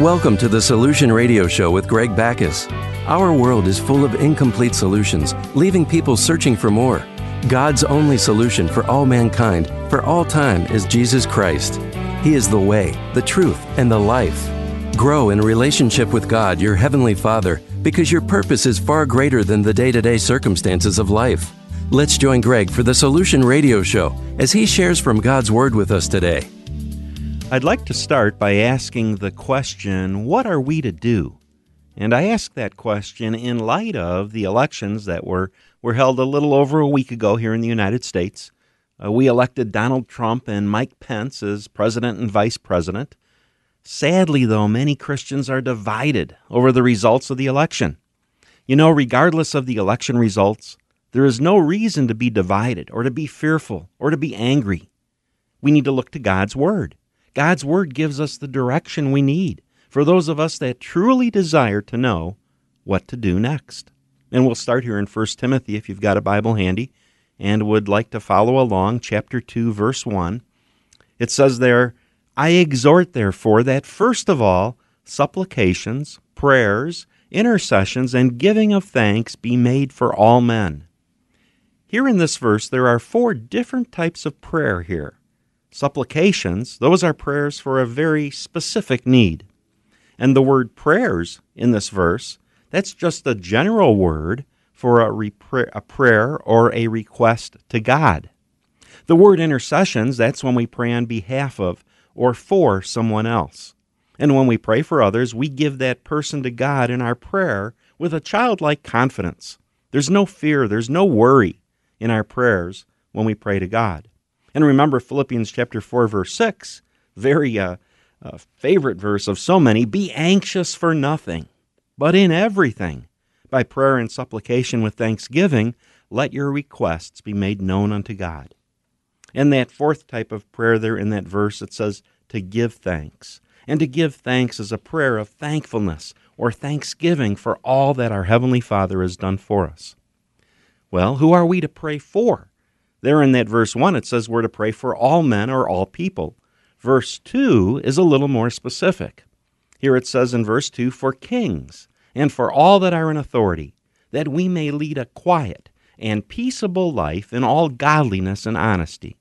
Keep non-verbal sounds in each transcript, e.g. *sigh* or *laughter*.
Welcome to the Solution Radio Show with Greg Backus. Our world is full of incomplete solutions, leaving people searching for more. God's only solution for all mankind, for all time, is Jesus Christ. He is the way, the truth, and the life. Grow in relationship with God, your Heavenly Father, because your purpose is far greater than the day to day circumstances of life. Let's join Greg for the Solution Radio Show as he shares from God's Word with us today. I'd like to start by asking the question what are we to do? And I ask that question in light of the elections that were, were held a little over a week ago here in the United States. Uh, we elected Donald Trump and Mike Pence as president and vice president. Sadly, though, many Christians are divided over the results of the election. You know, regardless of the election results, there is no reason to be divided or to be fearful or to be angry. We need to look to God's Word. God's Word gives us the direction we need for those of us that truly desire to know what to do next. And we'll start here in 1 Timothy if you've got a Bible handy and would like to follow along, chapter 2, verse 1. It says there, I exhort, therefore, that first of all, supplications, prayers, intercessions, and giving of thanks be made for all men here in this verse, there are four different types of prayer here. Supplications, those are prayers for a very specific need. And the word prayers in this verse, that's just a general word for a, repra- a prayer or a request to God. The word intercessions, that's when we pray on behalf of or for someone else. And when we pray for others, we give that person to God in our prayer with a childlike confidence. There's no fear, there's no worry in our prayers when we pray to God. And remember Philippians chapter 4 verse 6, very uh, uh, favorite verse of so many, be anxious for nothing, but in everything by prayer and supplication with thanksgiving let your requests be made known unto God. And that fourth type of prayer there in that verse it says to give thanks. And to give thanks is a prayer of thankfulness or thanksgiving for all that our heavenly Father has done for us. Well, who are we to pray for? There in that verse 1, it says we're to pray for all men or all people. Verse 2 is a little more specific. Here it says in verse 2 for kings and for all that are in authority, that we may lead a quiet and peaceable life in all godliness and honesty.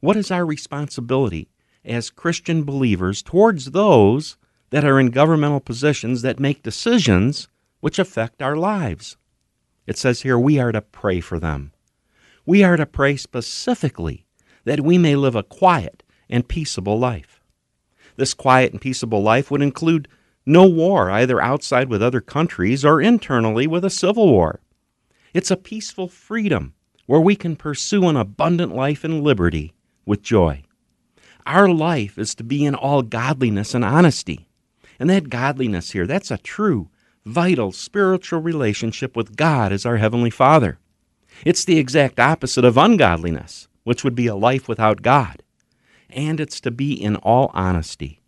What is our responsibility as Christian believers towards those that are in governmental positions that make decisions which affect our lives? It says here we are to pray for them. We are to pray specifically that we may live a quiet and peaceable life. This quiet and peaceable life would include no war, either outside with other countries or internally with a civil war. It's a peaceful freedom where we can pursue an abundant life in liberty with joy. Our life is to be in all godliness and honesty. And that godliness here, that's a true vital spiritual relationship with God as our Heavenly Father. It's the exact opposite of ungodliness, which would be a life without God. And it's to be in all honesty.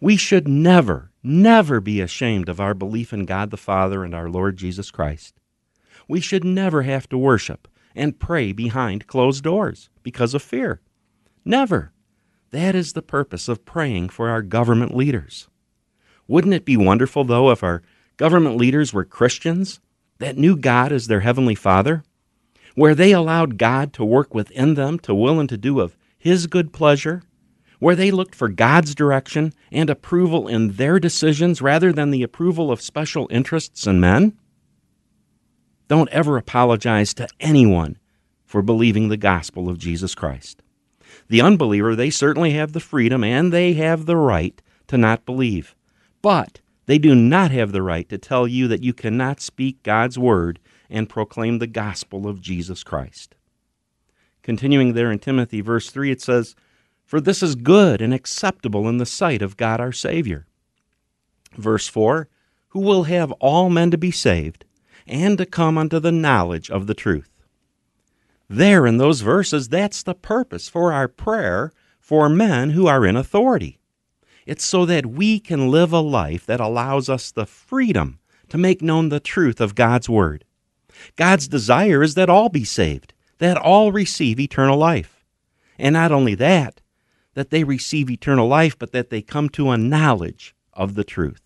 We should never, never be ashamed of our belief in God the Father and our Lord Jesus Christ. We should never have to worship and pray behind closed doors because of fear. Never. That is the purpose of praying for our government leaders. Wouldn't it be wonderful, though, if our government leaders were Christians that knew God as their heavenly Father, where they allowed God to work within them to will and to do of His good pleasure, where they looked for God's direction and approval in their decisions rather than the approval of special interests and men? Don't ever apologize to anyone for believing the gospel of Jesus Christ. The unbeliever, they certainly have the freedom and they have the right to not believe. But they do not have the right to tell you that you cannot speak God's word and proclaim the gospel of Jesus Christ. Continuing there in Timothy, verse 3, it says, For this is good and acceptable in the sight of God our Savior. Verse 4, Who will have all men to be saved and to come unto the knowledge of the truth. There in those verses, that's the purpose for our prayer for men who are in authority. It's so that we can live a life that allows us the freedom to make known the truth of God's Word. God's desire is that all be saved, that all receive eternal life. And not only that, that they receive eternal life, but that they come to a knowledge of the truth.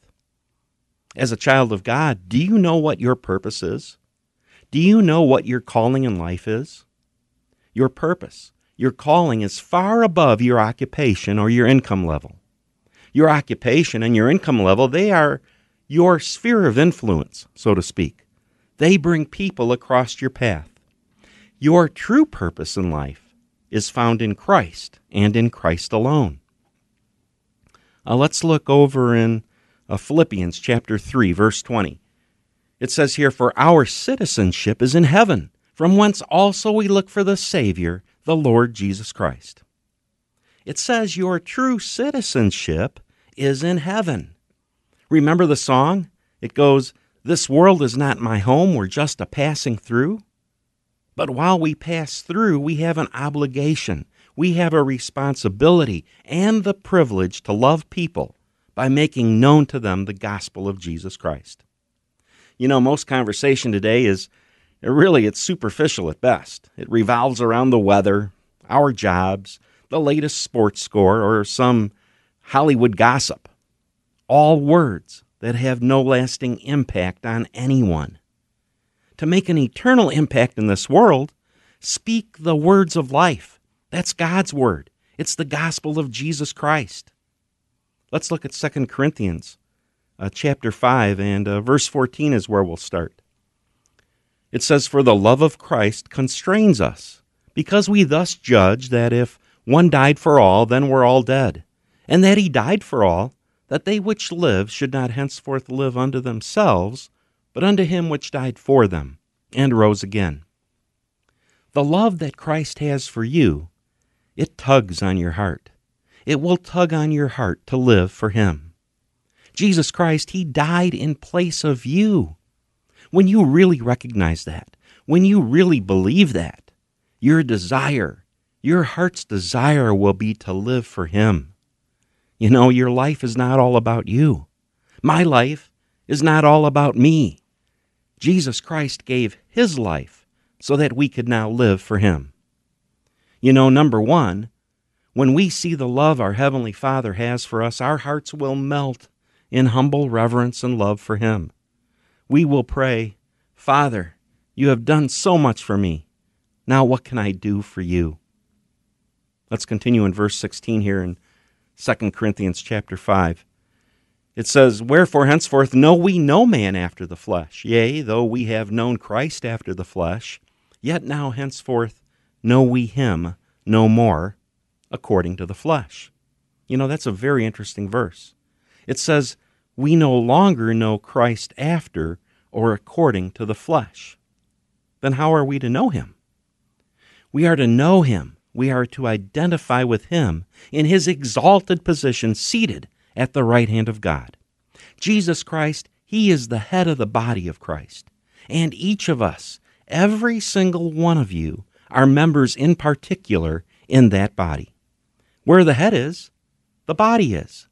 As a child of God, do you know what your purpose is? Do you know what your calling in life is? Your purpose, your calling is far above your occupation or your income level. Your occupation and your income level, they are your sphere of influence, so to speak. They bring people across your path. Your true purpose in life is found in Christ and in Christ alone. Uh, let's look over in uh, Philippians chapter 3, verse 20. It says here, For our citizenship is in heaven, from whence also we look for the Savior, the Lord Jesus Christ. It says your true citizenship is in heaven. Remember the song? It goes, This world is not my home, we're just a passing through. But while we pass through, we have an obligation, we have a responsibility, and the privilege to love people by making known to them the gospel of Jesus Christ. You know, most conversation today is really it's superficial at best. It revolves around the weather, our jobs, the latest sports score, or some Hollywood gossip all words that have no lasting impact on anyone. To make an eternal impact in this world, speak the words of life. That's God's word. It's the gospel of Jesus Christ. Let's look at 2 Corinthians uh, chapter 5 and uh, verse 14 is where we'll start. It says, For the love of Christ constrains us, because we thus judge that if one died for all, then we're all dead, and that he died for all, that they which live should not henceforth live unto themselves, but unto him which died for them, and rose again. The love that Christ has for you, it tugs on your heart. It will tug on your heart to live for him. Jesus Christ, he died in place of you. When you really recognize that, when you really believe that, your desire, your heart's desire will be to live for him. You know, your life is not all about you. My life is not all about me. Jesus Christ gave his life so that we could now live for him. You know, number one, when we see the love our Heavenly Father has for us, our hearts will melt in humble reverence and love for him. We will pray, Father, you have done so much for me. Now what can I do for you? Let's continue in verse 16 here and 2 Corinthians chapter 5. It says, Wherefore henceforth know we no man after the flesh. Yea, though we have known Christ after the flesh, yet now henceforth know we him no more according to the flesh. You know, that's a very interesting verse. It says, We no longer know Christ after or according to the flesh. Then how are we to know him? We are to know him we are to identify with him in his exalted position, seated at the right hand of God. Jesus Christ, he is the head of the body of Christ. And each of us, every single one of you, are members in particular in that body. Where the head is, the body is.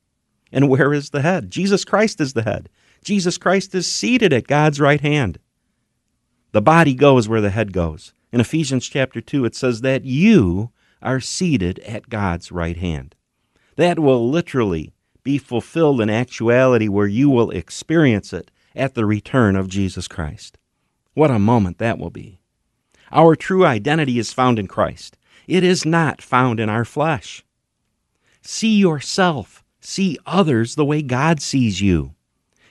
And where is the head? Jesus Christ is the head. Jesus Christ is seated at God's right hand. The body goes where the head goes. In Ephesians chapter 2, it says that you are seated at God's right hand. That will literally be fulfilled in actuality where you will experience it at the return of Jesus Christ. What a moment that will be. Our true identity is found in Christ. It is not found in our flesh. See yourself, see others the way God sees you.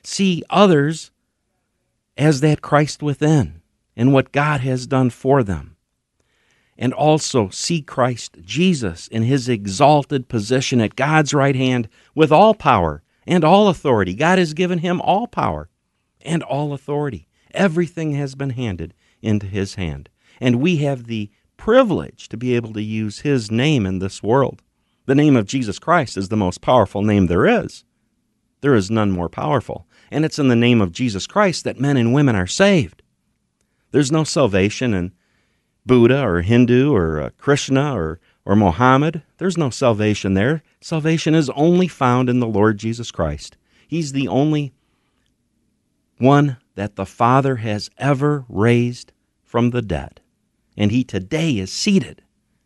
See others as that Christ within and what God has done for them. And also see Christ Jesus in his exalted position at God's right hand with all power and all authority. God has given him all power and all authority. Everything has been handed into his hand. And we have the privilege to be able to use his name in this world. The name of Jesus Christ is the most powerful name there is. There is none more powerful. And it's in the name of Jesus Christ that men and women are saved. There's no salvation in Buddha or Hindu or uh, Krishna or, or Mohammed. There's no salvation there. Salvation is only found in the Lord Jesus Christ. He's the only one that the Father has ever raised from the dead. And he today is seated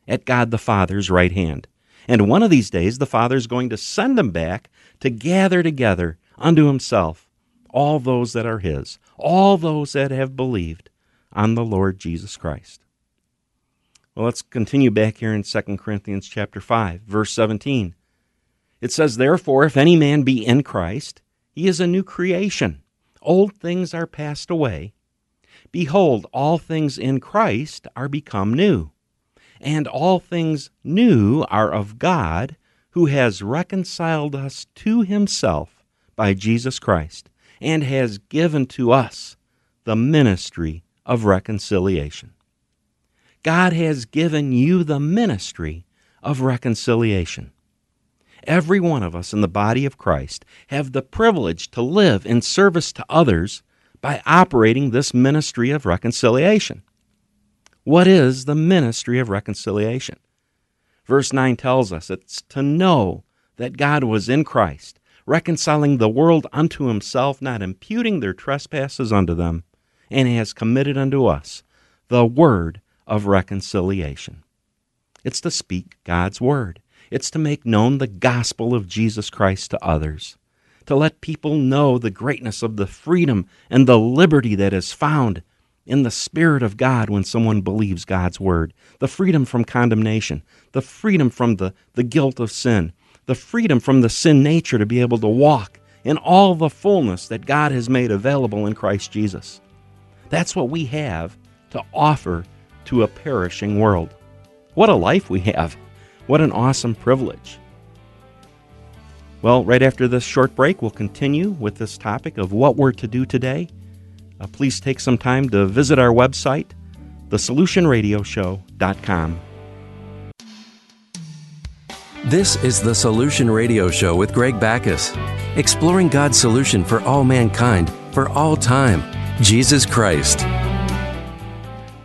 at God the Father's right hand. And one of these days, the Father is going to send them back to gather together unto himself all those that are his, all those that have believed on the Lord Jesus Christ. Well, let's continue back here in 2 Corinthians chapter 5, verse 17. It says, Therefore, if any man be in Christ, he is a new creation. Old things are passed away. Behold, all things in Christ are become new. And all things new are of God, who has reconciled us to himself by Jesus Christ, and has given to us the ministry of reconciliation. God has given you the ministry of reconciliation. Every one of us in the body of Christ have the privilege to live in service to others by operating this ministry of reconciliation. What is the ministry of reconciliation? Verse 9 tells us it's to know that God was in Christ, reconciling the world unto himself, not imputing their trespasses unto them, and has committed unto us the word of reconciliation. It's to speak God's word. It's to make known the gospel of Jesus Christ to others, to let people know the greatness of the freedom and the liberty that is found in the Spirit of God when someone believes God's word, the freedom from condemnation, the freedom from the, the guilt of sin, the freedom from the sin nature to be able to walk in all the fullness that God has made available in Christ Jesus. That's what we have to offer to a perishing world. What a life we have! What an awesome privilege. Well, right after this short break, we'll continue with this topic of what we're to do today. Uh, please take some time to visit our website, thesolutionradioshow.com. This is the Solution Radio Show with Greg Backus, exploring God's solution for all mankind, for all time, Jesus Christ.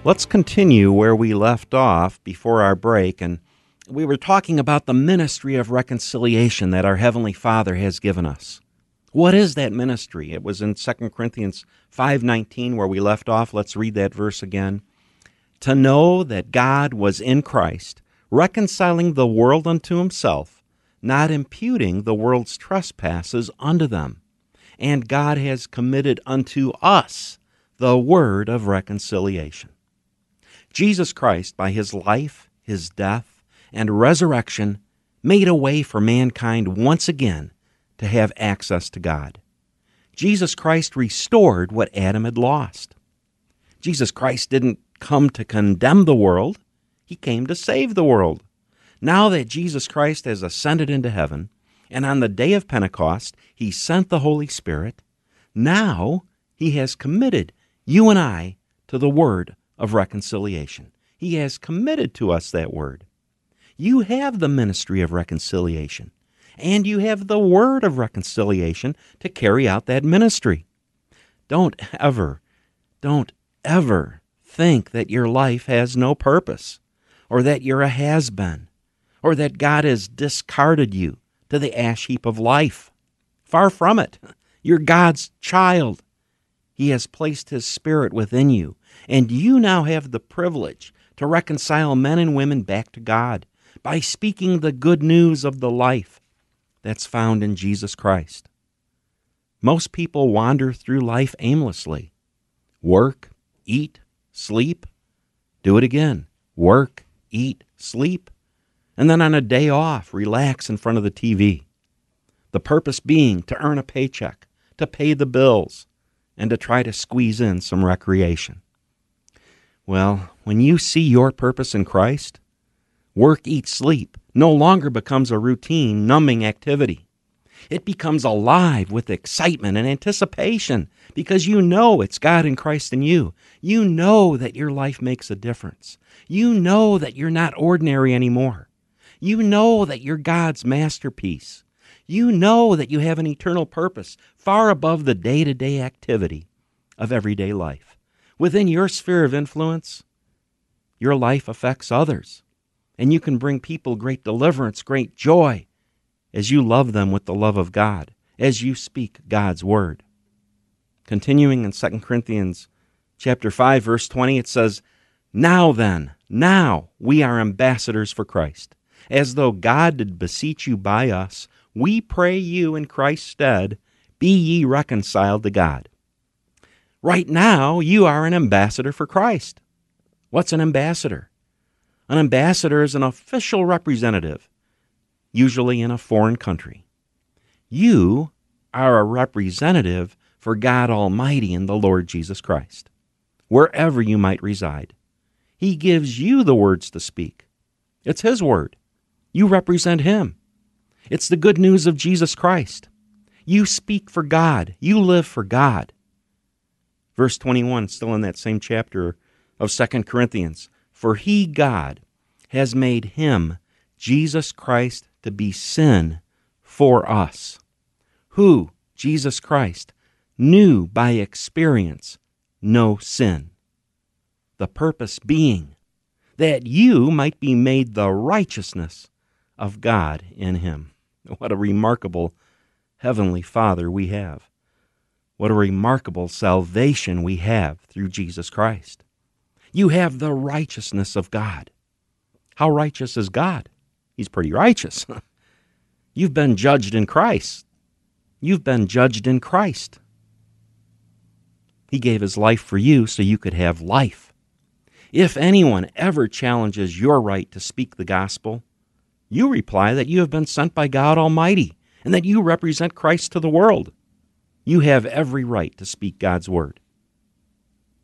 Let's continue where we left off before our break and we were talking about the ministry of reconciliation that our Heavenly Father has given us. What is that ministry? It was in 2 Corinthians 5:19 where we left off. Let's read that verse again. To know that God was in Christ, reconciling the world unto himself, not imputing the world's trespasses unto them. And God has committed unto us the word of reconciliation. Jesus Christ, by his life, his death, and resurrection made a way for mankind once again to have access to God. Jesus Christ restored what Adam had lost. Jesus Christ didn't come to condemn the world, he came to save the world. Now that Jesus Christ has ascended into heaven, and on the day of Pentecost he sent the Holy Spirit, now he has committed you and I to the word of reconciliation. He has committed to us that word. You have the ministry of reconciliation, and you have the word of reconciliation to carry out that ministry. Don't ever, don't ever think that your life has no purpose, or that you're a has been, or that God has discarded you to the ash heap of life. Far from it. You're God's child. He has placed His Spirit within you, and you now have the privilege to reconcile men and women back to God by speaking the good news of the life that's found in Jesus Christ. Most people wander through life aimlessly work, eat, sleep, do it again, work, eat, sleep, and then on a day off, relax in front of the TV. The purpose being to earn a paycheck, to pay the bills, and to try to squeeze in some recreation. Well, when you see your purpose in Christ, Work, eat, sleep no longer becomes a routine, numbing activity. It becomes alive with excitement and anticipation because you know it's God in Christ in you. You know that your life makes a difference. You know that you're not ordinary anymore. You know that you're God's masterpiece. You know that you have an eternal purpose far above the day to day activity of everyday life. Within your sphere of influence, your life affects others and you can bring people great deliverance, great joy as you love them with the love of God, as you speak God's word. Continuing in 2 Corinthians chapter 5 verse 20 it says, "Now then, now we are ambassadors for Christ, as though God did beseech you by us, we pray you in Christ's stead, be ye reconciled to God. Right now, you are an ambassador for Christ. What's an ambassador? An ambassador is an official representative, usually in a foreign country. You are a representative for God Almighty and the Lord Jesus Christ, wherever you might reside. He gives you the words to speak. It's His word. You represent Him. It's the good news of Jesus Christ. You speak for God. You live for God. Verse 21, still in that same chapter of 2 Corinthians. For he, God, has made him, Jesus Christ, to be sin for us, who, Jesus Christ, knew by experience no sin. The purpose being that you might be made the righteousness of God in him. What a remarkable Heavenly Father we have. What a remarkable salvation we have through Jesus Christ. You have the righteousness of God. How righteous is God? He's pretty righteous. *laughs* You've been judged in Christ. You've been judged in Christ. He gave his life for you so you could have life. If anyone ever challenges your right to speak the gospel, you reply that you have been sent by God Almighty and that you represent Christ to the world. You have every right to speak God's word.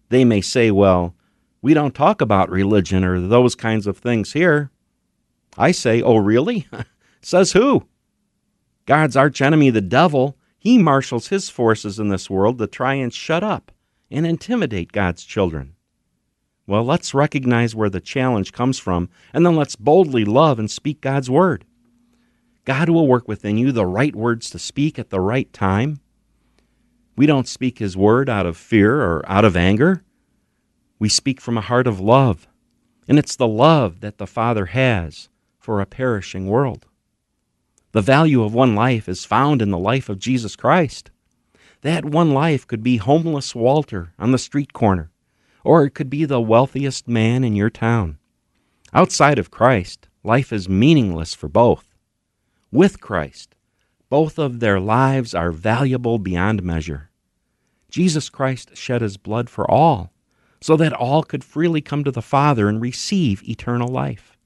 They may say, well, we don't talk about religion or those kinds of things here. I say, oh, really? *laughs* Says who? God's archenemy, the devil, he marshals his forces in this world to try and shut up and intimidate God's children. Well, let's recognize where the challenge comes from, and then let's boldly love and speak God's word. God will work within you the right words to speak at the right time. We don't speak His word out of fear or out of anger. We speak from a heart of love, and it's the love that the Father has for a perishing world. The value of one life is found in the life of Jesus Christ. That one life could be homeless Walter on the street corner, or it could be the wealthiest man in your town. Outside of Christ, life is meaningless for both. With Christ, both of their lives are valuable beyond measure. Jesus Christ shed his blood for all, so that all could freely come to the Father and receive eternal life.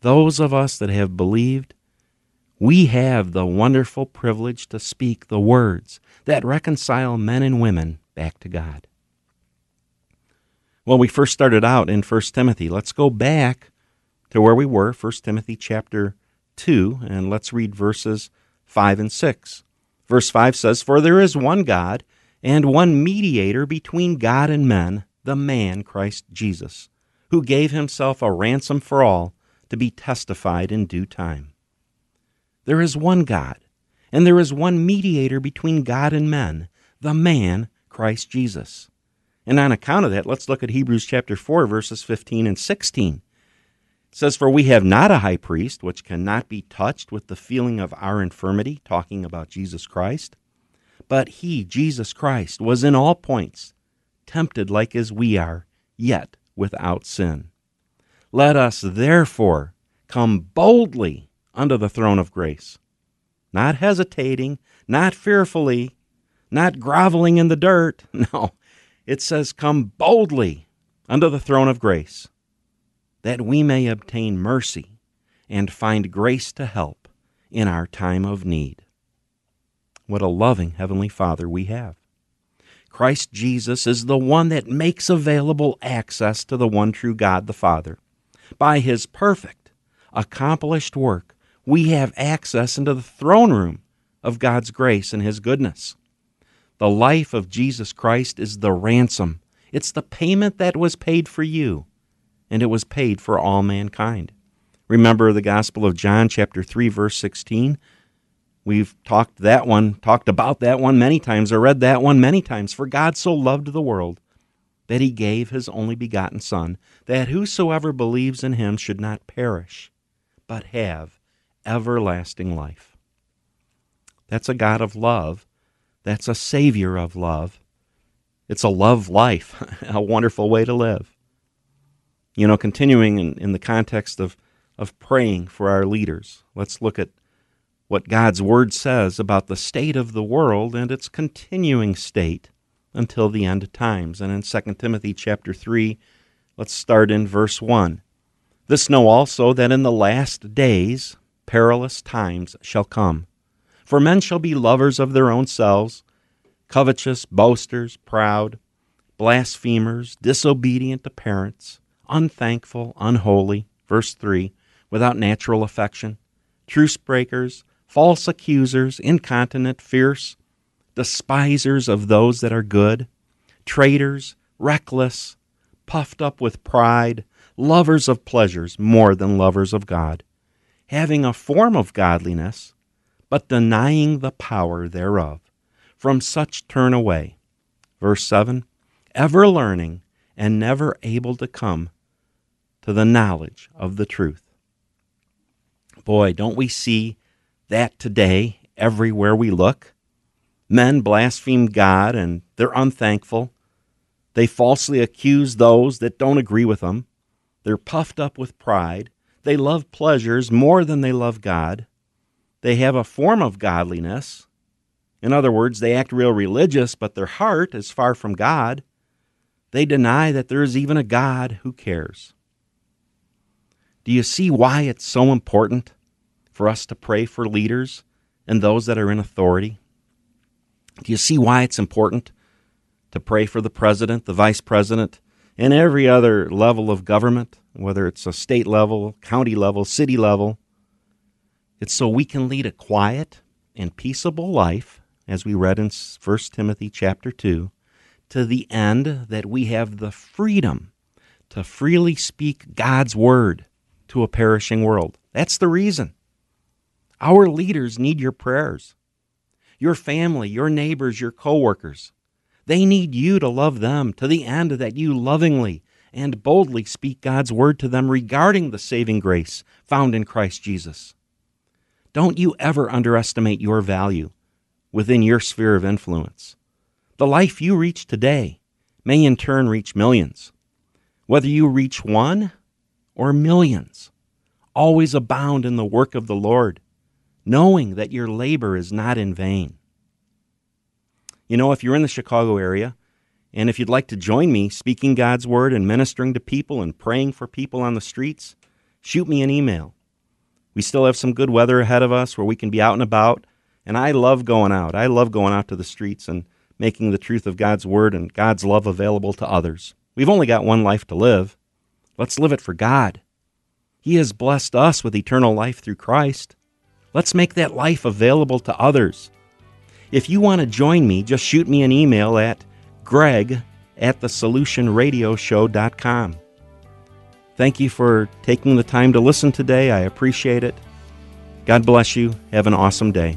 Those of us that have believed, we have the wonderful privilege to speak the words that reconcile men and women back to God. Well, we first started out in 1 Timothy. Let's go back to where we were, 1 Timothy chapter 2, and let's read verses 5 and 6. Verse 5 says, For there is one God and one mediator between God and men, the man Christ Jesus, who gave himself a ransom for all to be testified in due time. There is one God, and there is one mediator between God and men, the man Christ Jesus. And on account of that, let's look at Hebrews chapter 4, verses 15 and 16. It says, For we have not a high priest which cannot be touched with the feeling of our infirmity, talking about Jesus Christ. But he, Jesus Christ, was in all points tempted like as we are, yet without sin. Let us therefore come boldly unto the throne of grace, not hesitating, not fearfully, not groveling in the dirt. *laughs* No, it says, Come boldly unto the throne of grace, that we may obtain mercy and find grace to help in our time of need. What a loving Heavenly Father we have. Christ Jesus is the one that makes available access to the one true God the Father. By his perfect, accomplished work, we have access into the throne room of God's grace and his goodness. The life of Jesus Christ is the ransom. It's the payment that was paid for you, and it was paid for all mankind. Remember the Gospel of John, chapter 3, verse 16? We've talked that one, talked about that one many times, or read that one many times. For God so loved the world that he gave his only begotten Son, that whosoever believes in him should not perish, but have everlasting life. That's a God of love that's a Savior of love. It's a love life, *laughs* a wonderful way to live. You know, continuing in, in the context of, of praying for our leaders. Let's look at what God's Word says about the state of the world and its continuing state until the end of times. And in 2 Timothy chapter 3, let's start in verse 1. This know also that in the last days perilous times shall come. For men shall be lovers of their own selves, covetous, boasters, proud, blasphemers, disobedient to parents, unthankful, unholy. Verse 3 Without natural affection, truce breakers, false accusers, incontinent, fierce, despisers of those that are good, traitors, reckless, puffed up with pride, lovers of pleasures more than lovers of God, having a form of godliness, but denying the power thereof. From such turn away. Verse 7 Ever learning and never able to come to the knowledge of the truth. Boy, don't we see that today everywhere we look. Men blaspheme God and they're unthankful. They falsely accuse those that don't agree with them. They're puffed up with pride. They love pleasures more than they love God. They have a form of godliness. In other words, they act real religious, but their heart is far from God. They deny that there is even a God who cares. Do you see why it's so important for us to pray for leaders and those that are in authority? Do you see why it's important to pray for the president, the vice president, and every other level of government, whether it's a state level, county level, city level? It's so we can lead a quiet and peaceable life, as we read in 1 Timothy chapter 2, to the end that we have the freedom to freely speak God's word to a perishing world. That's the reason. Our leaders need your prayers. Your family, your neighbors, your coworkers. They need you to love them to the end that you lovingly and boldly speak God's word to them regarding the saving grace found in Christ Jesus. Don't you ever underestimate your value within your sphere of influence. The life you reach today may in turn reach millions. Whether you reach one or millions, always abound in the work of the Lord knowing that your labor is not in vain. You know, if you're in the Chicago area, and if you'd like to join me speaking God's word and ministering to people and praying for people on the streets, shoot me an email. We still have some good weather ahead of us where we can be out and about, and I love going out. I love going out to the streets and making the truth of God's word and God's love available to others. We've only got one life to live. Let's live it for God. He has blessed us with eternal life through Christ. Let's make that life available to others. If you want to join me, just shoot me an email at greg at thesolutionradioshow.com. Thank you for taking the time to listen today. I appreciate it. God bless you. Have an awesome day.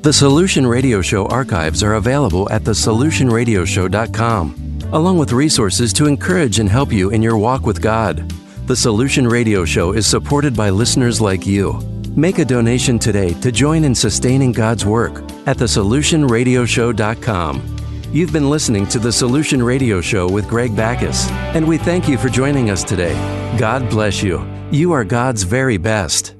The Solution Radio Show archives are available at thesolutionradioshow.com, along with resources to encourage and help you in your walk with God. The Solution Radio Show is supported by listeners like you. Make a donation today to join in sustaining God's work at thesolutionradioshow.com. You've been listening to The Solution Radio Show with Greg Backus, and we thank you for joining us today. God bless you. You are God's very best.